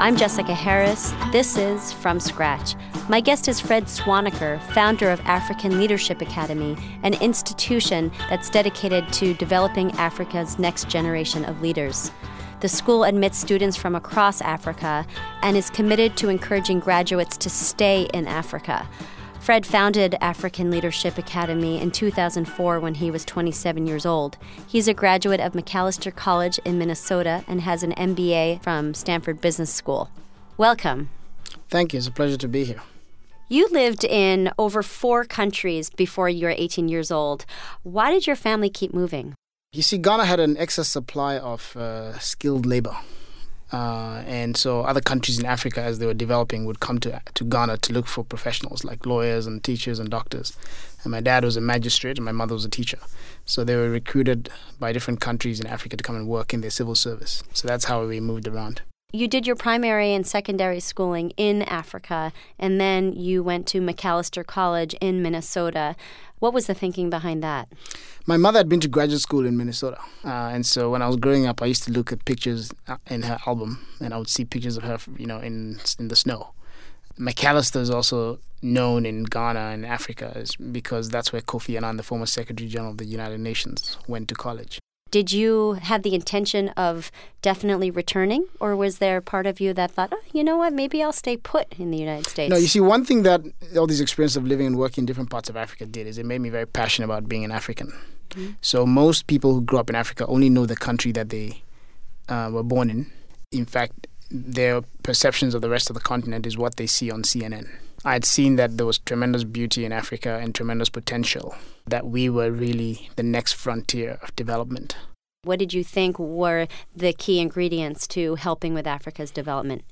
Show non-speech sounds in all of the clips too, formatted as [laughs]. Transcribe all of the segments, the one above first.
I'm Jessica Harris. This is From Scratch. My guest is Fred Swaniker, founder of African Leadership Academy, an institution that's dedicated to developing Africa's next generation of leaders. The school admits students from across Africa and is committed to encouraging graduates to stay in Africa. Fred founded African Leadership Academy in 2004 when he was 27 years old. He's a graduate of Macalester College in Minnesota and has an MBA from Stanford Business School. Welcome. Thank you. It's a pleasure to be here. You lived in over four countries before you were 18 years old. Why did your family keep moving? You see, Ghana had an excess supply of uh, skilled labor. Uh, and so other countries in Africa, as they were developing, would come to to Ghana to look for professionals like lawyers and teachers and doctors. And my dad was a magistrate, and my mother was a teacher. So they were recruited by different countries in Africa to come and work in their civil service. So that's how we moved around. You did your primary and secondary schooling in Africa, and then you went to Macalester College in Minnesota. What was the thinking behind that? My mother had been to graduate school in Minnesota. Uh, and so when I was growing up, I used to look at pictures uh, in her album, and I would see pictures of her, you know, in, in the snow. Macalester is also known in Ghana and Africa because that's where Kofi Annan, the former Secretary General of the United Nations, went to college. Did you have the intention of definitely returning, or was there part of you that thought, oh, you know what, maybe I'll stay put in the United States? No, you see, one thing that all these experiences of living and working in different parts of Africa did is it made me very passionate about being an African. Mm-hmm. So most people who grew up in Africa only know the country that they uh, were born in. In fact, their perceptions of the rest of the continent is what they see on CNN. I had seen that there was tremendous beauty in Africa and tremendous potential, that we were really the next frontier of development. What did you think were the key ingredients to helping with Africa's development?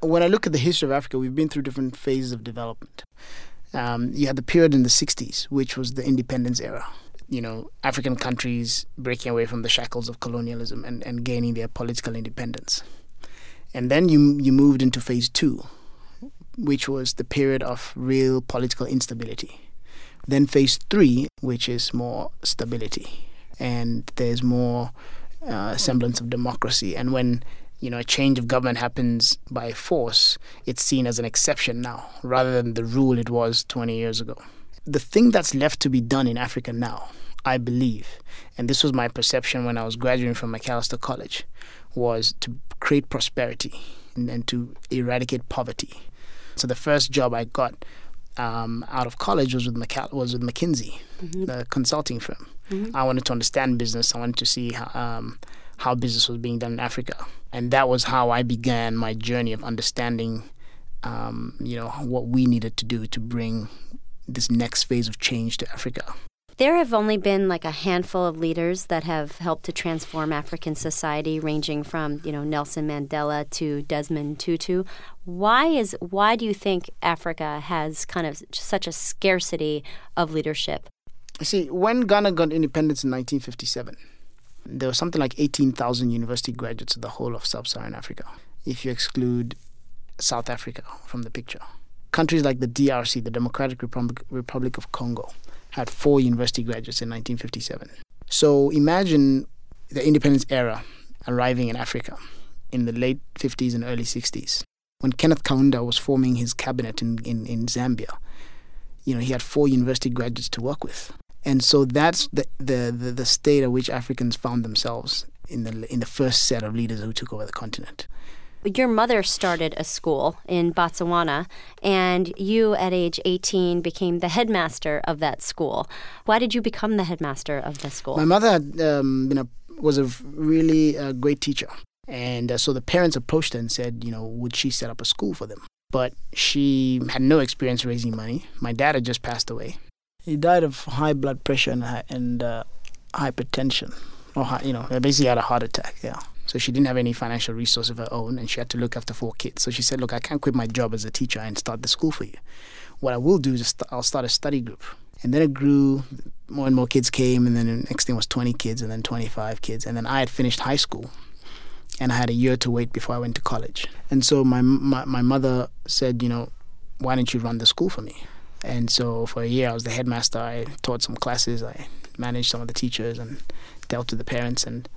When I look at the history of Africa, we've been through different phases of development. Um, you had the period in the 60s, which was the independence era. You know, African countries breaking away from the shackles of colonialism and, and gaining their political independence. And then you, you moved into phase two, which was the period of real political instability. Then phase three, which is more stability, and there's more uh, semblance of democracy. And when you know a change of government happens by force, it's seen as an exception now, rather than the rule it was 20 years ago. The thing that's left to be done in Africa now, I believe, and this was my perception when I was graduating from Macalester College, was to create prosperity and, then to eradicate poverty so the first job I got um, out of college was with McCall- was with McKinsey, mm-hmm. the consulting firm. Mm-hmm. I wanted to understand business. I wanted to see how, um, how business was being done in Africa, and that was how I began my journey of understanding, um, you know, what we needed to do to bring this next phase of change to Africa. There have only been like a handful of leaders that have helped to transform African society, ranging from you know Nelson Mandela to Desmond Tutu. Why is why do you think Africa has kind of such a scarcity of leadership? See, when Ghana got independence in 1957, there was something like 18,000 university graduates in the whole of sub-Saharan Africa, if you exclude South Africa from the picture. Countries like the DRC, the Democratic Republic, Republic of Congo, had four university graduates in 1957. So imagine the independence era arriving in Africa in the late 50s and early 60s. When Kenneth Kaunda was forming his cabinet in, in, in Zambia, you know, he had four university graduates to work with. And so that's the, the, the, the state at which Africans found themselves in the, in the first set of leaders who took over the continent your mother started a school in Botswana, and you, at age 18, became the headmaster of that school. Why did you become the headmaster of the school? My mother had, um, been a, was a really uh, great teacher. And uh, so the parents approached her and said, you know, would she set up a school for them? But she had no experience raising money. My dad had just passed away. He died of high blood pressure and, and uh, hypertension. Or, you know, basically had a heart attack, yeah. So she didn't have any financial resource of her own and she had to look after four kids. So she said, Look, I can't quit my job as a teacher and start the school for you. What I will do is i I'll start a study group. And then it grew, more and more kids came, and then the next thing was 20 kids, and then 25 kids. And then I had finished high school, and I had a year to wait before I went to college. And so my, my, my mother said, You know, why don't you run the school for me? And so for a year, I was the headmaster. I taught some classes, I managed some of the teachers, and dealt with the parents. And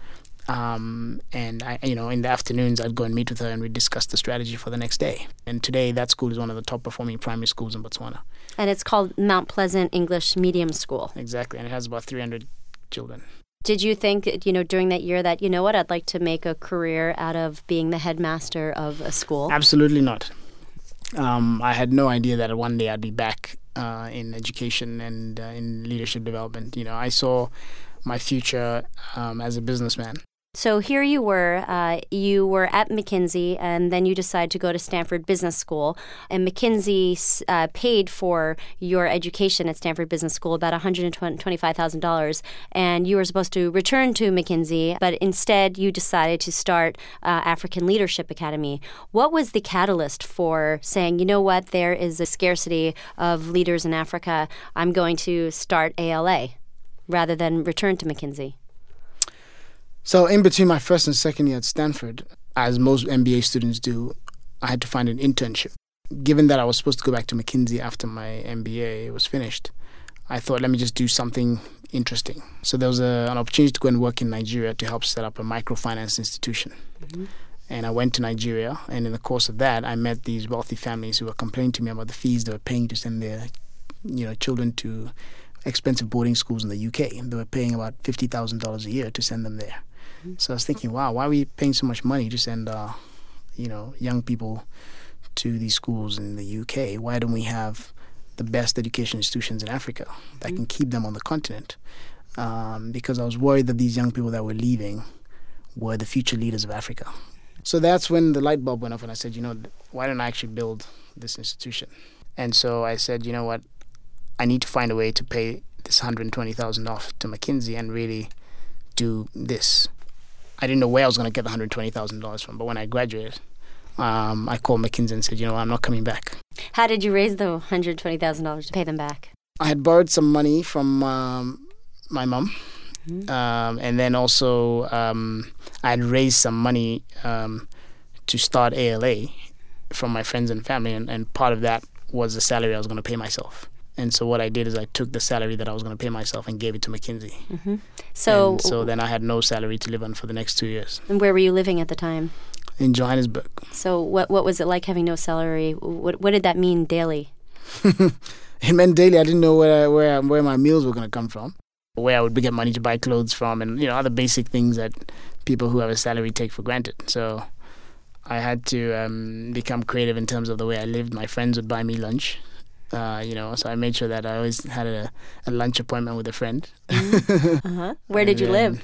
Um, and I, you know, in the afternoons, I'd go and meet with her, and we'd discuss the strategy for the next day. And today, that school is one of the top performing primary schools in Botswana. And it's called Mount Pleasant English Medium School. Exactly, and it has about 300 children. Did you think, you know, during that year that, you know what, I'd like to make a career out of being the headmaster of a school? Absolutely not. Um, I had no idea that one day I'd be back uh, in education and uh, in leadership development. You know, I saw my future um, as a businessman. So here you were, uh, you were at McKinsey, and then you decided to go to Stanford Business School. And McKinsey uh, paid for your education at Stanford Business School, about $125,000. And you were supposed to return to McKinsey, but instead you decided to start uh, African Leadership Academy. What was the catalyst for saying, you know what, there is a scarcity of leaders in Africa, I'm going to start ALA rather than return to McKinsey? So, in between my first and second year at Stanford, as most MBA students do, I had to find an internship. Given that I was supposed to go back to McKinsey after my MBA was finished, I thought, let me just do something interesting. So, there was a, an opportunity to go and work in Nigeria to help set up a microfinance institution. Mm-hmm. And I went to Nigeria, and in the course of that, I met these wealthy families who were complaining to me about the fees they were paying to send their, you know, children to expensive boarding schools in the UK. They were paying about fifty thousand dollars a year to send them there. So I was thinking, wow, why are we paying so much money to send, uh, you know, young people to these schools in the UK? Why don't we have the best education institutions in Africa that can keep them on the continent? Um, because I was worried that these young people that were leaving were the future leaders of Africa. So that's when the light bulb went off, and I said, you know, why don't I actually build this institution? And so I said, you know what, I need to find a way to pay this hundred twenty thousand off to McKinsey and really do this. I didn't know where I was going to get the hundred twenty thousand dollars from, but when I graduated, um, I called McKinsey and said, you know, I'm not coming back. How did you raise the hundred twenty thousand dollars to pay them back? I had borrowed some money from um, my mom, mm-hmm. um, and then also um, I had raised some money um, to start ALA from my friends and family, and, and part of that was the salary I was going to pay myself. And so what I did is I took the salary that I was going to pay myself and gave it to McKinsey. Mm-hmm. So and so then I had no salary to live on for the next two years. And where were you living at the time? In Johannesburg. So what what was it like having no salary? What what did that mean daily? [laughs] it meant daily. I didn't know where where where my meals were going to come from, where I would get money to buy clothes from, and you know other basic things that people who have a salary take for granted. So I had to um, become creative in terms of the way I lived. My friends would buy me lunch uh, you know, so I made sure that I always had a, a lunch appointment with a friend. Mm-hmm. uh-huh. [laughs] Where did you live?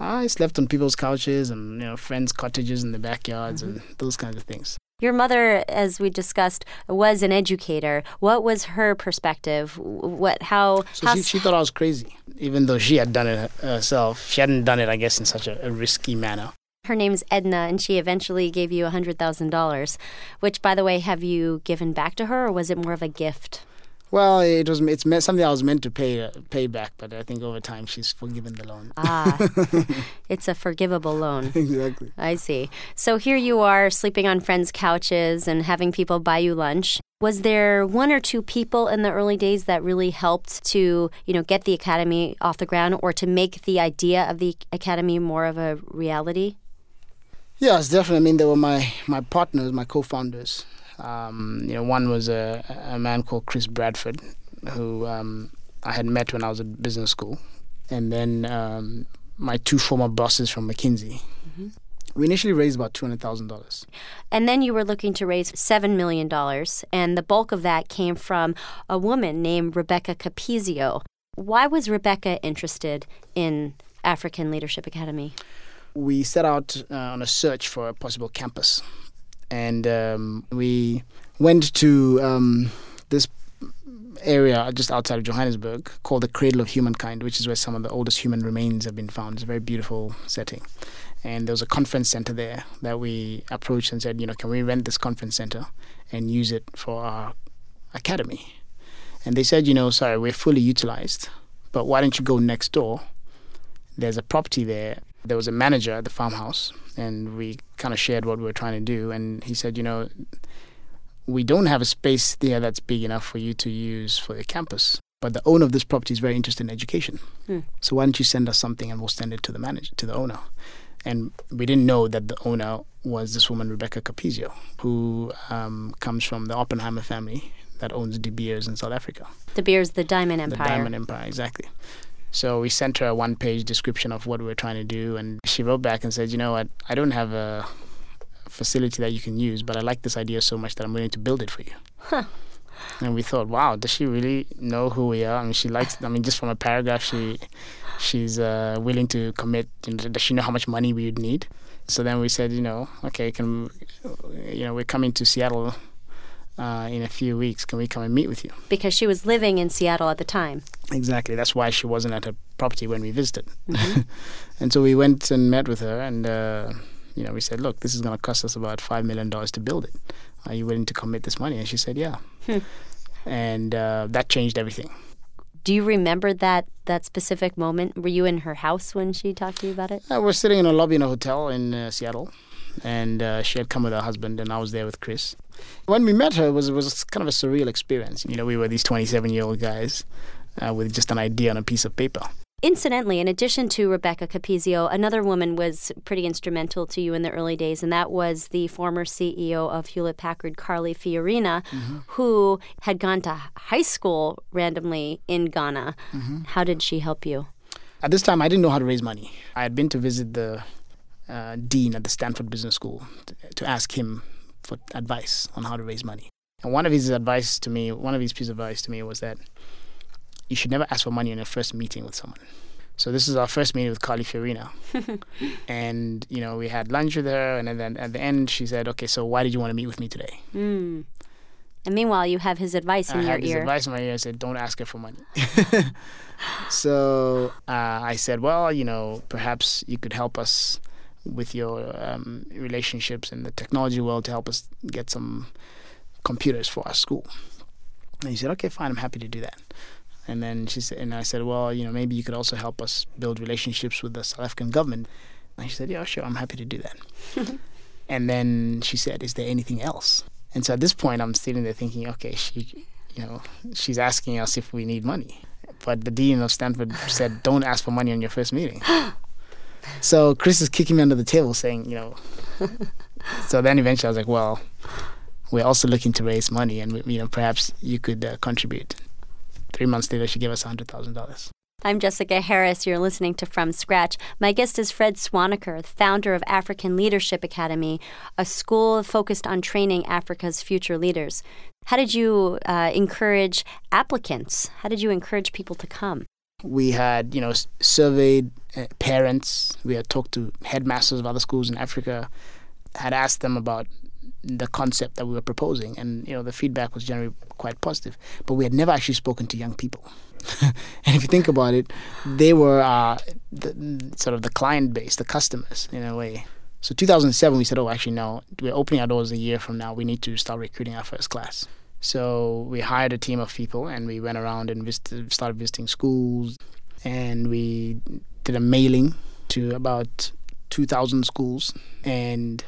I slept on people's couches and you know friends' cottages in the backyards mm-hmm. and those kinds of things. Your mother, as we discussed, was an educator. What was her perspective? What how? So how she, she thought I was crazy, even though she had done it herself. She hadn't done it, I guess, in such a, a risky manner. Her name's Edna, and she eventually gave you $100,000, which, by the way, have you given back to her, or was it more of a gift? Well, it was it's something I was meant to pay uh, pay back, but I think over time she's forgiven the loan. ah, [laughs] it's a forgivable loan. exactly. I see. So here you are sleeping on friends' couches and having people buy you lunch. Was there one or two people in the early days that really helped to, you know, get the academy off the ground or to make the idea of the academy more of a reality? Yes, definitely. I mean, they were my my partners, my co-founders. Um, you know, one was a, a man called Chris Bradford, who um, I had met when I was at business school, and then um, my two former bosses from McKinsey. Mm-hmm. We initially raised about two hundred thousand dollars, and then you were looking to raise seven million dollars, and the bulk of that came from a woman named Rebecca Capizio. Why was Rebecca interested in African Leadership Academy? We set out uh, on a search for a possible campus, and um, we went to um, this area just outside of Johannesburg called the Cradle of Humankind, which is where some of the oldest human remains have been found. It's a very beautiful setting. And there was a conference center there that we approached and said, you know, can we rent this conference center and use it for our academy? And they said, you know, sorry, we're fully utilized, but why don't you go next door? There's a property there there was a manager at the farmhouse, and we kind of shared what we were trying to do. And he said, you know, we don't have a space there that's big enough for you to use for your campus. but the owner of this property is very interested in education. So why don't you send us something and we'll send it to the manager, to the owner. And we didn't know that the owner was this woman, Rebecca Capizio, who um, comes from the Oppenheimer family that owns De Beers in South Africa. De Beers, the Diamond Empire. The Diamond Empire, exactly. So we sent her a one page description of what we were trying to do, and she wrote back and said, You know what? I don't have a facility that you can use, but I like this idea so much that I'm willing to build it for you. Huh. And we thought, wow, does she really know who we are? I mean, she likes. I mean, just from a paragraph, she she's uh, willing to commit. You know, does she know how much money we would need? So then we said, you know, okay, can you know we're coming to Seattle uh, in a few weeks. Can we come and meet with you? Because she was living in Seattle at the time. Exactly. That's why she wasn't at her property when we visited. Mm-hmm. [laughs] and so we went and met with her, and uh, you know, we said, look, this is going to cost us about five million dollars to build it. Are you willing to commit this money? And she said, yeah. Hmm. And uh, that changed everything. Do you remember that that specific moment? Were you in her house when she talked to you about it? Uh, we're sitting in a lobby in a hotel in uh, Seattle, and uh, she had come with her husband, and I was there with Chris. When we met her, it was it was kind of a surreal experience. You know, we were these 27 year old guys uh, with just an idea on a piece of paper. Incidentally, in addition to Rebecca Capizio, another woman was pretty instrumental to you in the early days, and that was the former CEO of Hewlett Packard, Carly Fiorina, mm-hmm. who had gone to high school randomly in Ghana. Mm-hmm. How did she help you? At this time, I didn't know how to raise money. I had been to visit the uh, dean at the Stanford Business School to, to ask him for advice on how to raise money. And one of his advice to me, one of his pieces of advice to me was that you should never ask for money in a first meeting with someone. So this is our first meeting with Carly Fiorina, [laughs] and you know we had lunch with her, and then at the end she said, "Okay, so why did you want to meet with me today?" Mm. And meanwhile, you have his advice in I your had ear. His advice in my ear. I said, "Don't ask her for money." [laughs] [laughs] so uh, I said, "Well, you know, perhaps you could help us with your um, relationships in the technology world to help us get some computers for our school." And he said, "Okay, fine. I'm happy to do that." And then she said, and I said, well, you know, maybe you could also help us build relationships with the South African government. And she said, yeah, sure, I'm happy to do that. [laughs] and then she said, is there anything else? And so at this point, I'm sitting there thinking, okay, she, you know, she's asking us if we need money. But the dean of Stanford said, [laughs] don't ask for money on your first meeting. so Chris is kicking me under the table, saying, you know. so then eventually I was like, well, we're also looking to raise money, and you know, perhaps you could uh, contribute. Three months later, she gave us $100,000. I'm Jessica Harris. You're listening to From Scratch. My guest is Fred Swaniker, founder of African Leadership Academy, a school focused on training Africa's future leaders. How did you uh, encourage applicants? How did you encourage people to come? We had, you know, surveyed uh, parents. We had talked to headmasters of other schools in Africa. Had asked them about the concept that we were proposing, and you know the feedback was generally quite positive. But we had never actually spoken to young people. [laughs] and if you think about it, they were uh, the, sort of the client base, the customers in a way. So 2007, we said, oh, actually no, we're opening our doors a year from now. We need to start recruiting our first class. So we hired a team of people, and we went around and visited, started visiting schools, and we did a mailing to about 2,000 schools, and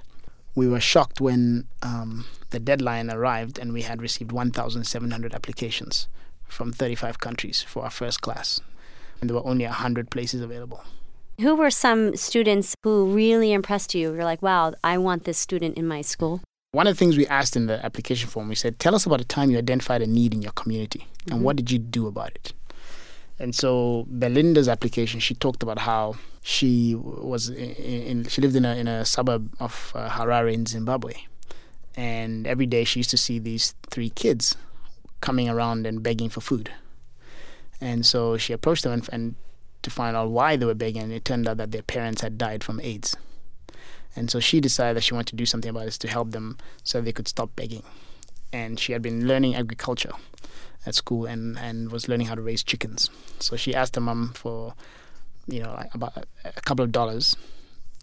we were shocked when um, the deadline arrived and we had received 1,700 applications from 35 countries for our first class. And there were only 100 places available. Who were some students who really impressed you? You're like, wow, I want this student in my school. One of the things we asked in the application form, we said, tell us about a time you identified a need in your community mm-hmm. and what did you do about it? And so Belinda's application, she talked about how she was in, in she lived in a in a suburb of uh, Harare in Zimbabwe, and every day she used to see these three kids coming around and begging for food. And so she approached them and, and to find out why they were begging, and it turned out that their parents had died from AIDS. And so she decided that she wanted to do something about this to help them so they could stop begging. And she had been learning agriculture at school and, and was learning how to raise chickens. So she asked her mom for, you know, about a couple of dollars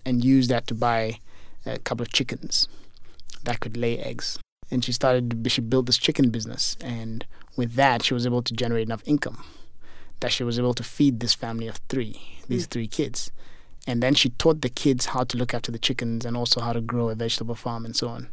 and used that to buy a couple of chickens that could lay eggs. And she started, she built this chicken business. And with that, she was able to generate enough income that she was able to feed this family of three, these mm. three kids. And then she taught the kids how to look after the chickens and also how to grow a vegetable farm and so on.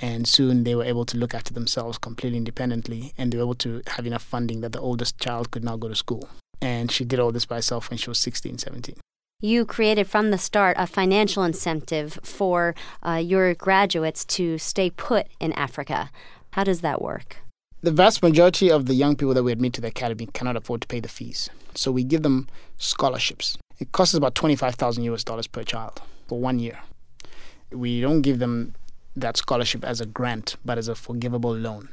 And soon they were able to look after themselves completely independently, and they were able to have enough funding that the oldest child could now go to school. And she did all this by herself when she was 16, 17 you created from the start a financial incentive for uh, your graduates to stay put in Africa. How does that work? The vast majority of the young people that we admit to the academy cannot afford to pay the fees. So we give them scholarships. It costs about 25,000 US dollars per child for one year. We don't give them that scholarship as a grant, but as a forgivable loan.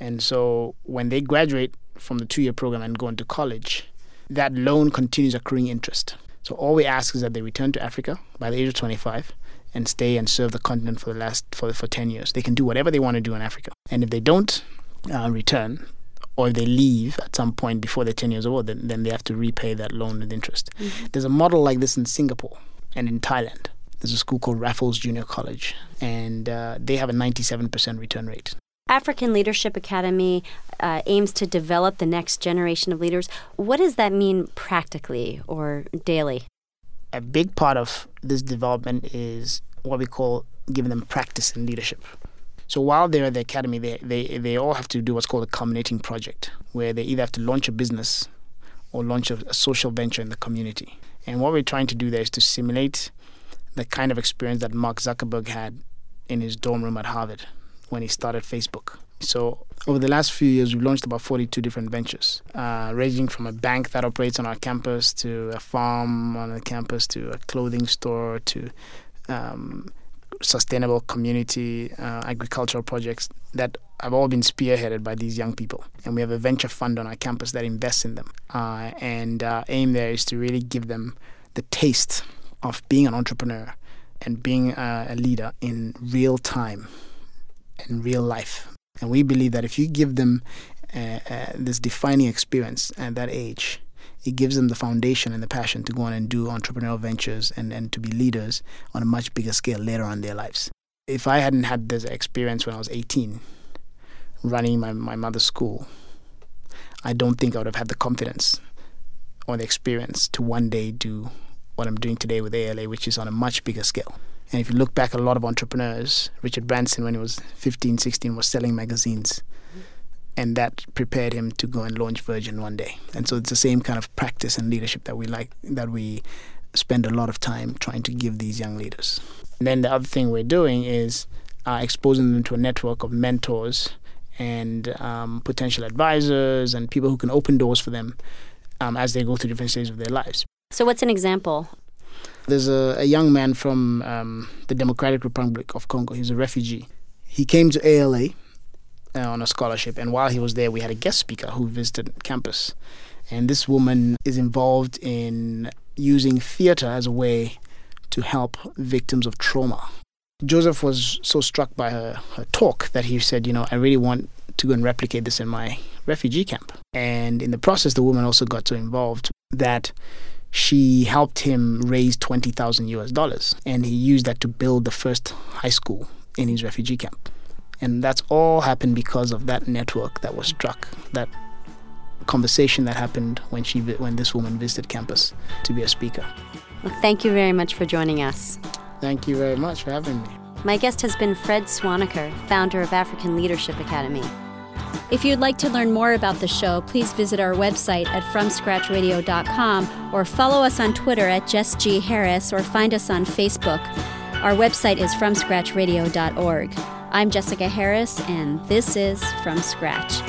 And so when they graduate from the two year program and go into college, that loan continues accruing interest. So all we ask is that they return to Africa by the age of 25 and stay and serve the continent for the last for, for 10 years. They can do whatever they want to do in Africa. And if they don't uh, return, or if they leave at some point before they're 10 years old, then, then they have to repay that loan with interest. Mm-hmm. There's a model like this in Singapore and in Thailand. There's a school called Raffles Junior College, and uh, they have a 97% return rate. African Leadership Academy uh, aims to develop the next generation of leaders. What does that mean practically or daily? A big part of this development is what we call giving them practice in leadership. So while they're at the academy, they, they, they all have to do what's called a culminating project, where they either have to launch a business or launch a, a social venture in the community. And what we're trying to do there is to simulate the kind of experience that Mark Zuckerberg had in his dorm room at Harvard when he started Facebook. So over the last few years, we've launched about 42 different ventures, uh, ranging from a bank that operates on our campus to a farm on the campus to a clothing store to um, sustainable community uh, agricultural projects that have all been spearheaded by these young people. And we have a venture fund on our campus that invests in them. Uh, and uh, aim there is to really give them the taste of being an entrepreneur and being a leader in real time in real life. And we believe that if you give them uh, uh, this defining experience at that age, it gives them the foundation and the passion to go on and do entrepreneurial ventures and, and to be leaders on a much bigger scale later on in their lives. If I hadn't had this experience when I was 18, running my, my mother's school, I don't think I would have had the confidence or the experience to one day do what I'm doing today with ALA, which is on a much bigger scale. And if you look back a lot of entrepreneurs, Richard Branson, when he was 15, 16, was selling magazines. And that prepared him to go and launch Virgin one day. And so it's the same kind of practice and leadership that we like, that we spend a lot of time trying to give these young leaders. And then the other thing we're doing is uh, exposing them to a network of mentors and um, potential advisors and people who can open doors for them um, as they go through different stages of their lives. So, what's an example there's a, a young man from um, the Democratic Republic of Congo. He's a refugee. He came to ALA uh, on a scholarship, and while he was there, we had a guest speaker who visited campus. And this woman is involved in using theater as a way to help victims of trauma. Joseph was so struck by her, her talk that he said, You know, I really want to go and replicate this in my refugee camp. And in the process, the woman also got so involved that she helped him raise 20,000 US dollars and he used that to build the first high school in his refugee camp. And that's all happened because of that network that was struck, that conversation that happened when she when this woman visited campus to be a speaker. Well, thank you very much for joining us. Thank you very much for having me. My guest has been Fred Swaniker, founder of African Leadership Academy. If you'd like to learn more about the show, please visit our website at FromScratchRadio.com or follow us on Twitter at Jess G. Harris or find us on Facebook. Our website is FromScratchRadio.org. I'm Jessica Harris, and this is From Scratch.